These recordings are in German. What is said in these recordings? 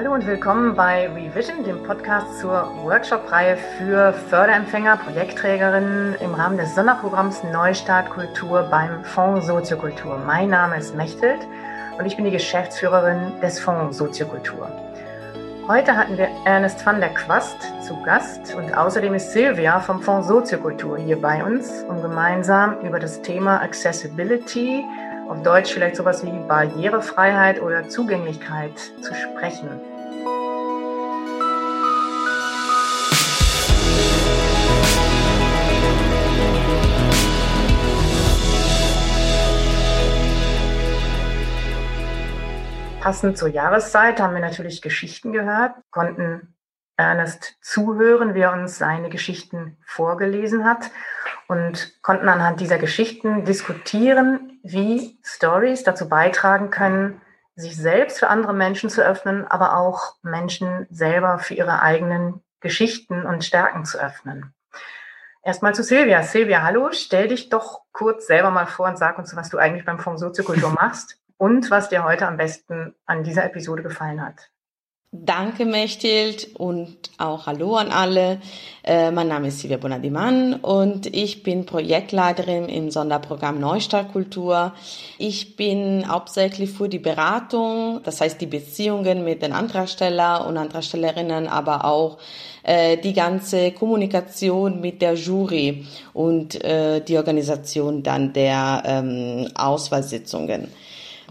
Hallo und willkommen bei Revision, dem Podcast zur Workshop-Reihe für Förderempfänger, Projektträgerinnen im Rahmen des Sonderprogramms Neustart Kultur beim Fonds Soziokultur. Mein Name ist Mechthild und ich bin die Geschäftsführerin des Fonds Soziokultur. Heute hatten wir Ernest van der Quast zu Gast und außerdem ist Silvia vom Fonds Soziokultur hier bei uns, um gemeinsam über das Thema Accessibility auf Deutsch vielleicht sowas wie Barrierefreiheit oder Zugänglichkeit zu sprechen. Passend zur Jahreszeit haben wir natürlich Geschichten gehört, konnten Ernest zuhören, wie er uns seine Geschichten vorgelesen hat und konnten anhand dieser Geschichten diskutieren, wie Stories dazu beitragen können, sich selbst für andere Menschen zu öffnen, aber auch Menschen selber für ihre eigenen Geschichten und Stärken zu öffnen. Erstmal zu Silvia. Silvia, hallo, stell dich doch kurz selber mal vor und sag uns, was du eigentlich beim Fonds Soziokultur machst und was dir heute am besten an dieser Episode gefallen hat. Danke, Mechthild, und auch Hallo an alle. Äh, mein Name ist Silvia Bonadiman und ich bin Projektleiterin im Sonderprogramm Neustartkultur. Ich bin hauptsächlich für die Beratung, das heißt die Beziehungen mit den Antragsteller und Antragstellerinnen, aber auch äh, die ganze Kommunikation mit der Jury und äh, die Organisation dann der ähm, Auswahlsitzungen.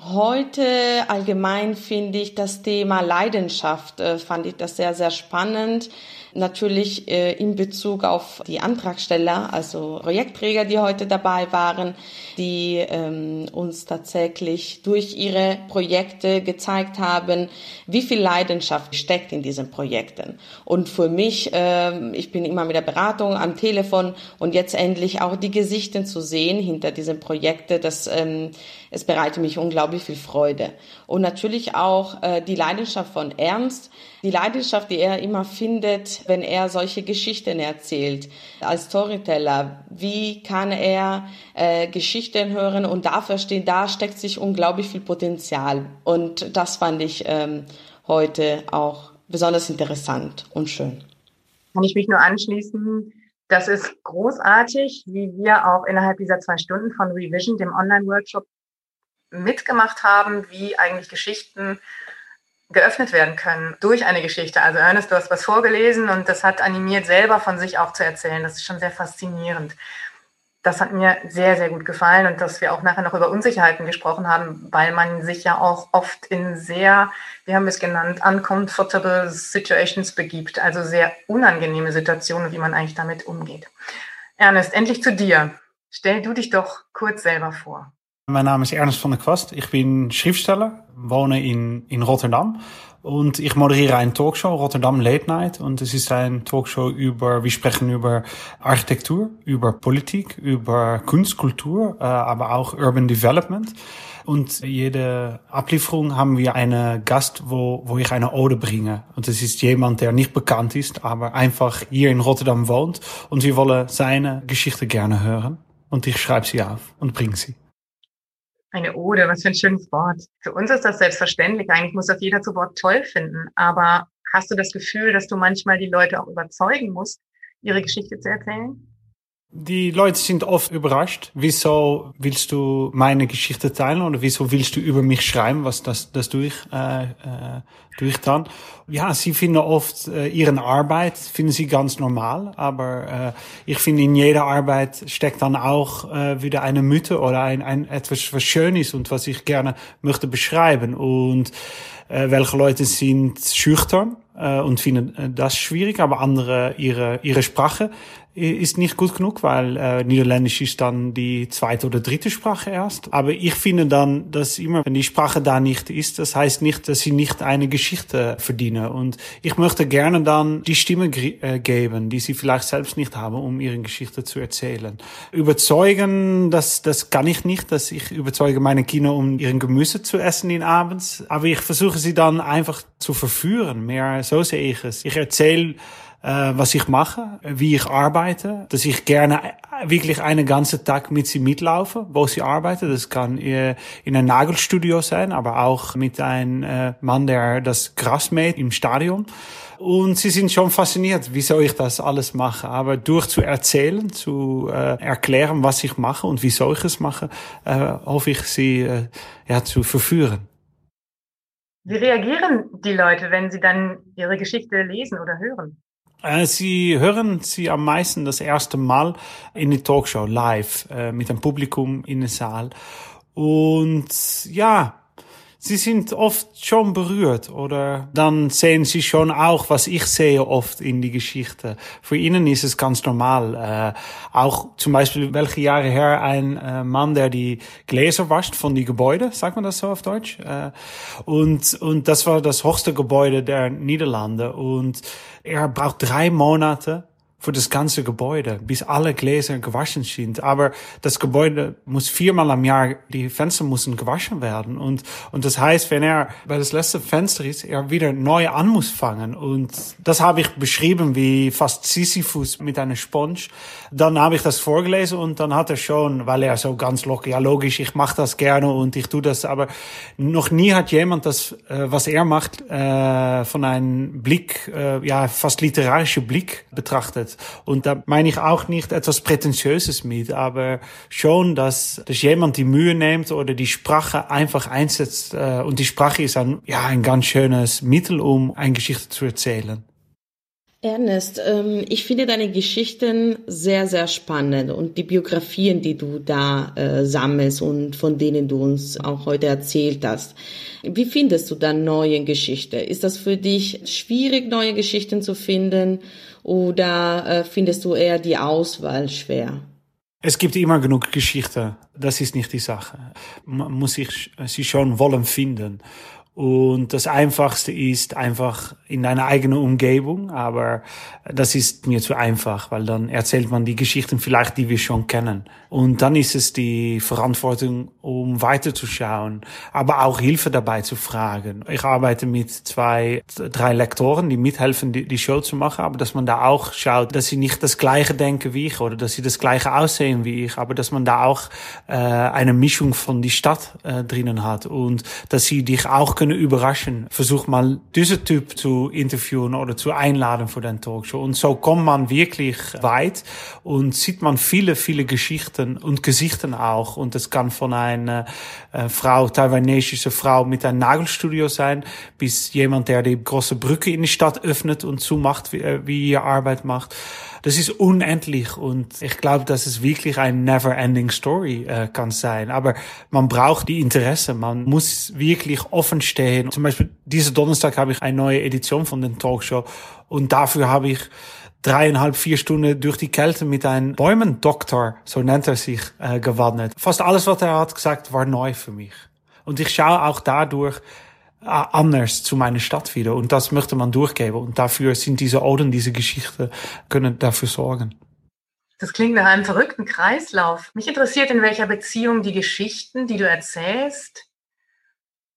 Heute allgemein finde ich das Thema Leidenschaft, äh, fand ich das sehr, sehr spannend. Natürlich äh, in Bezug auf die Antragsteller, also Projektträger, die heute dabei waren, die ähm, uns tatsächlich durch ihre Projekte gezeigt haben, wie viel Leidenschaft steckt in diesen Projekten. Und für mich, äh, ich bin immer mit der Beratung am Telefon und jetzt endlich auch die Gesichter zu sehen hinter diesen Projekten, das ähm, es bereitet mich unglaublich viel Freude. Und natürlich auch äh, die Leidenschaft von Ernst, die Leidenschaft, die er immer findet, wenn er solche Geschichten erzählt, als Storyteller. Wie kann er äh, Geschichten hören und dafür stehen, da steckt sich unglaublich viel Potenzial. Und das fand ich ähm, heute auch besonders interessant und schön. Kann ich mich nur anschließen. Das ist großartig, wie wir auch innerhalb dieser zwei Stunden von Revision, dem Online-Workshop, mitgemacht haben, wie eigentlich Geschichten geöffnet werden können durch eine Geschichte. Also Ernest, du hast was vorgelesen und das hat animiert, selber von sich auch zu erzählen. Das ist schon sehr faszinierend. Das hat mir sehr, sehr gut gefallen und dass wir auch nachher noch über Unsicherheiten gesprochen haben, weil man sich ja auch oft in sehr, wie haben wir es genannt, uncomfortable situations begibt, also sehr unangenehme Situationen, wie man eigentlich damit umgeht. Ernest, endlich zu dir. Stell du dich doch kurz selber vor. Mein Name ist Ernst van der Quast. Ich bin Schriftsteller, wohne in, in Rotterdam und ich moderiere eine Talkshow, Rotterdam Late Night. Und es ist eine Talkshow über, wir sprechen über Architektur, über Politik, über Kunst, Kultur, äh, aber auch Urban Development. Und jede Ablieferung haben wir einen Gast, wo, wo ich eine Ode bringe. Und das ist jemand, der nicht bekannt ist, aber einfach hier in Rotterdam wohnt. Und wir wollen seine Geschichte gerne hören. Und ich schreibe sie auf und bringe sie. Eine Ode, was für ein schönes Wort. Für uns ist das selbstverständlich. Eigentlich muss das jeder zu Wort toll finden. Aber hast du das Gefühl, dass du manchmal die Leute auch überzeugen musst, ihre Geschichte zu erzählen? Die Leute sind oft überrascht. Wieso willst du meine Geschichte teilen oder wieso willst du über mich schreiben? Was das, das tue ich, äh, äh, tue ich dann. Ja, sie finden oft äh, ihren Arbeit, finden sie ganz normal. Aber äh, ich finde, in jeder Arbeit steckt dann auch äh, wieder eine Mythe oder ein, ein etwas, was schön ist und was ich gerne möchte beschreiben. Und äh, welche Leute sind schüchtern äh, und finden äh, das schwierig, aber andere ihre, ihre Sprache ist nicht gut genug, weil äh, Niederländisch ist dann die zweite oder dritte Sprache erst. Aber ich finde dann, dass immer, wenn die Sprache da nicht ist, das heißt nicht, dass sie nicht eine Geschichte verdienen. Und ich möchte gerne dann die Stimme äh, geben, die sie vielleicht selbst nicht haben, um ihre Geschichte zu erzählen. Überzeugen, das, das kann ich nicht, dass ich überzeuge meine Kinder, um ihren Gemüse zu essen in abends. Aber ich versuche sie dann einfach zu verführen. Mehr so sehe ich es. Ich erzähle äh, was ich mache, wie ich arbeite, dass ich gerne wirklich einen ganzen Tag mit sie mitlaufe, wo sie arbeitet. Das kann in einem Nagelstudio sein, aber auch mit einem äh, Mann, der das Gras mäht im Stadion. Und sie sind schon fasziniert, wieso ich das alles mache. Aber durch zu erzählen, zu äh, erklären, was ich mache und wieso ich es mache, äh, hoffe ich, sie äh, ja, zu verführen. Wie reagieren die Leute, wenn sie dann ihre Geschichte lesen oder hören? Äh, sie hören sie am meisten das erste Mal in die Talkshow live äh, mit dem Publikum in den Saal. Und ja, sie sind oft schon berührt oder dann sehen sie schon auch, was ich sehe oft in die Geschichte. Für ihnen ist es ganz normal. Äh, auch zum Beispiel, welche Jahre her ein äh, Mann, der die Gläser wascht von die Gebäude, sagt man das so auf Deutsch? Äh, und, und das war das höchste Gebäude der Niederlande und er braucht drei Monate für das ganze Gebäude, bis alle Gläser gewaschen sind. Aber das Gebäude muss viermal am Jahr, die Fenster müssen gewaschen werden. Und, und das heißt, wenn er bei das letzte Fenster ist, er wieder neu an muss fangen. Und das habe ich beschrieben wie fast Sisyphus mit einer Sponge. Dann habe ich das vorgelesen und dann hat er schon, weil er so ganz locker, ja logisch, ich mache das gerne und ich tue das, aber noch nie hat jemand das, äh, was er macht, äh, von einem Blick, äh, ja fast literarischer Blick betrachtet wird. Und da meine ich auch nicht etwas Prätentiöses mit, aber schon, dass, dass jemand die Mühe nimmt oder die Sprache einfach einsetzt. Äh, und die Sprache ist ein, ja, ein ganz schönes Mittel, um eine Geschichte zu erzählen. Ernest, ähm, ich finde deine Geschichten sehr, sehr spannend und die Biografien, die du da äh, sammelst und von denen du uns auch heute erzählt hast. Wie findest du dann neue Geschichten? Ist das für dich schwierig, neue Geschichten zu finden oder äh, findest du eher die Auswahl schwer? Es gibt immer genug Geschichten. Das ist nicht die Sache. Man muss sich sie schon wollen finden. Und das Einfachste ist einfach in deiner eigenen Umgebung, aber das ist mir zu einfach, weil dann erzählt man die Geschichten vielleicht, die wir schon kennen. Und dann ist es die Verantwortung, um weiterzuschauen, aber auch Hilfe dabei zu fragen. Ich arbeite mit zwei, drei Lektoren, die mithelfen, die, die Show zu machen, aber dass man da auch schaut, dass sie nicht das Gleiche denken wie ich oder dass sie das Gleiche aussehen wie ich, aber dass man da auch äh, eine Mischung von die Stadt äh, drinnen hat und dass sie dich auch können überraschen. Versuch mal diesen Typ zu interviewen oder zu einladen für den Talkshow. Und so kommt man wirklich weit und sieht man viele, viele Geschichten und Gesichten auch. Und das kann von einer äh, Frau, taiwanesische Frau mit einem Nagelstudio sein, bis jemand, der die große Brücke in die Stadt öffnet und zumacht, wie, äh, wie ihr Arbeit macht das ist unendlich und ich glaube, dass es wirklich ein never-ending Story äh, kann sein. Aber man braucht die Interesse, man muss wirklich offen stehen. Zum Beispiel diese Donnerstag habe ich eine neue Edition von den Talkshow und dafür habe ich dreieinhalb, vier Stunden durch die Kälte mit einem Bäumendoktor, so nennt er sich, äh, gewandert. Fast alles, was er hat gesagt, war neu für mich. Und ich schaue auch dadurch, anders zu meiner Stadt wieder. Und das möchte man durchgeben. Und dafür sind diese Oden, diese Geschichten, können dafür sorgen. Das klingt nach einem verrückten Kreislauf. Mich interessiert, in welcher Beziehung die Geschichten, die du erzählst,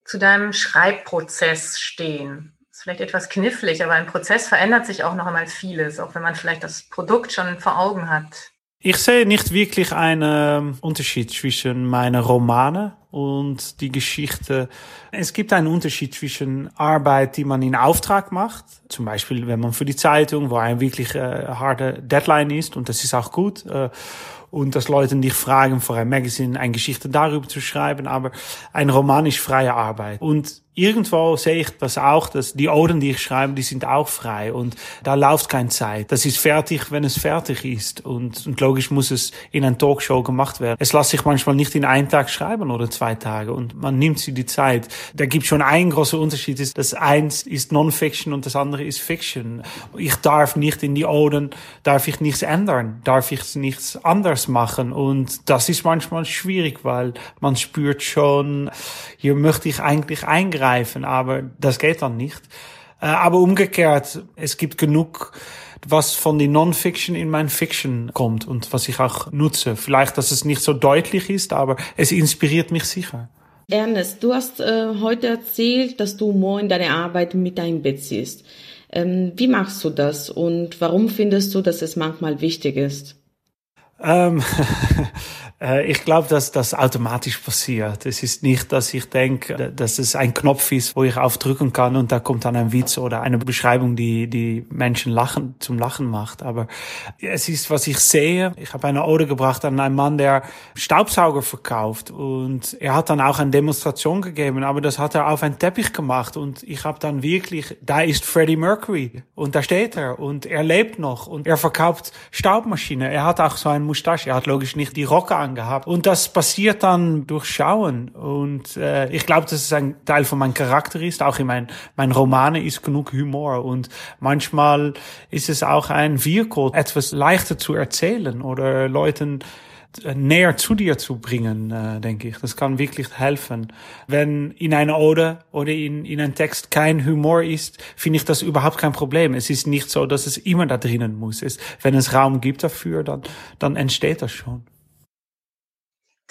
zu deinem Schreibprozess stehen. Das ist vielleicht etwas knifflig, aber ein Prozess verändert sich auch noch einmal vieles, auch wenn man vielleicht das Produkt schon vor Augen hat. Ich sehe nicht wirklich einen Unterschied zwischen meinen Romanen und die Geschichte. Es gibt einen Unterschied zwischen Arbeit, die man in Auftrag macht, zum Beispiel wenn man für die Zeitung, wo ein wirklich äh, harte Deadline ist, und das ist auch gut, äh, und dass Leute dich fragen, für ein Magazine eine Geschichte darüber zu schreiben, aber ein Roman ist freie Arbeit. Und irgendwo sehe ich das auch, dass die Oden, die ich schreibe, die sind auch frei und da läuft keine Zeit. Das ist fertig, wenn es fertig ist und, und logisch muss es in einer Talkshow gemacht werden. Es lässt sich manchmal nicht in einen Tag schreiben oder zwei Tage und man nimmt sich die Zeit. Da gibt schon einen großen Unterschied, ist, das eins ist Non-Fiction und das andere ist Fiction. Ich darf nicht in die Oden, darf ich nichts ändern, darf ich nichts anders machen und das ist manchmal schwierig, weil man spürt schon, hier möchte ich eigentlich eingreifen eingreifen, aber das geht dann nicht. Äh, aber umgekehrt, es gibt genug, was von die Non-Fiction in mein Fiction kommt und was ich auch nutze. Vielleicht, dass es nicht so deutlich ist, aber es inspiriert mich sicher. Ernest, du hast äh, heute erzählt, dass du Humor in deine Arbeit mit einbeziehst. Ähm, wie machst du das und warum findest du, dass es manchmal wichtig ist? Ähm, äh, ich glaube, dass das automatisch passiert. Es ist nicht, dass ich denke, dass es ein Knopf ist, wo ich aufdrücken kann und da kommt dann ein Witz oder eine Beschreibung, die die Menschen lachen zum Lachen macht. Aber es ist, was ich sehe. Ich habe eine Ode gebracht an einen Mann, der Staubsauger verkauft und er hat dann auch eine Demonstration gegeben, aber das hat er auf einen Teppich gemacht und ich habe dann wirklich, da ist Freddie Mercury und da steht er und er lebt noch und er verkauft Staubmaschine. Er hat auch so ein Mustache. Er hat logisch nicht die Rocke angehabt. Und das passiert dann durch Schauen. Und äh, ich glaube, dass es ein Teil von meinem Charakter ist. Auch in mein, mein Romane ist genug Humor. Und manchmal ist es auch ein Vehicle, etwas leichter zu erzählen oder Leuten äh, näher zu dir zu bringen, äh, denke ich. Das kann wirklich helfen. Wenn in einer Ode oder in, in einem Text kein Humor ist, finde ich das überhaupt kein Problem. Es ist nicht so, dass es immer da drinnen muss. Es, wenn es Raum gibt dafür, dann, dann entsteht das schon.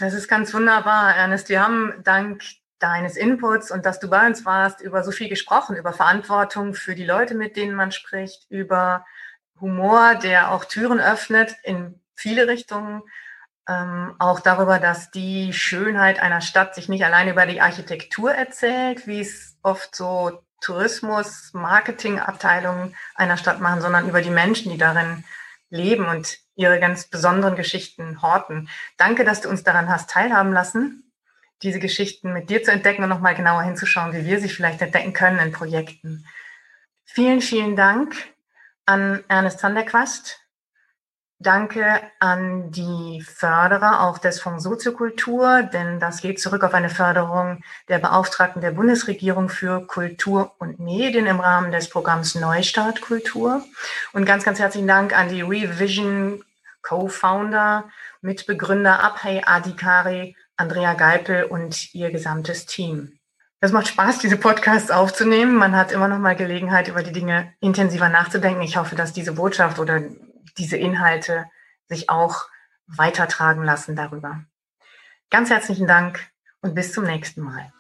Das ist ganz wunderbar, Ernest. Wir haben dank deines Inputs und dass du bei uns warst, über so viel gesprochen, über Verantwortung für die Leute, mit denen man spricht, über Humor, der auch Türen öffnet in viele Richtungen ähm, auch darüber, dass die Schönheit einer Stadt sich nicht allein über die Architektur erzählt, wie es oft so Tourismus, Marketingabteilungen einer Stadt machen, sondern über die Menschen, die darin leben und ihre ganz besonderen Geschichten horten. Danke, dass du uns daran hast teilhaben lassen, diese Geschichten mit dir zu entdecken und nochmal genauer hinzuschauen, wie wir sie vielleicht entdecken können in Projekten. Vielen, vielen Dank an Ernest van Danke an die Förderer auch des Fonds Soziokultur, denn das geht zurück auf eine Förderung der Beauftragten der Bundesregierung für Kultur und Medien im Rahmen des Programms Neustart Kultur. Und ganz, ganz herzlichen Dank an die Revision Co-Founder, Mitbegründer Abhay Adikari, Andrea Geipel und ihr gesamtes Team. Es macht Spaß, diese Podcasts aufzunehmen. Man hat immer noch mal Gelegenheit, über die Dinge intensiver nachzudenken. Ich hoffe, dass diese Botschaft oder diese Inhalte sich auch weitertragen lassen darüber. Ganz herzlichen Dank und bis zum nächsten Mal.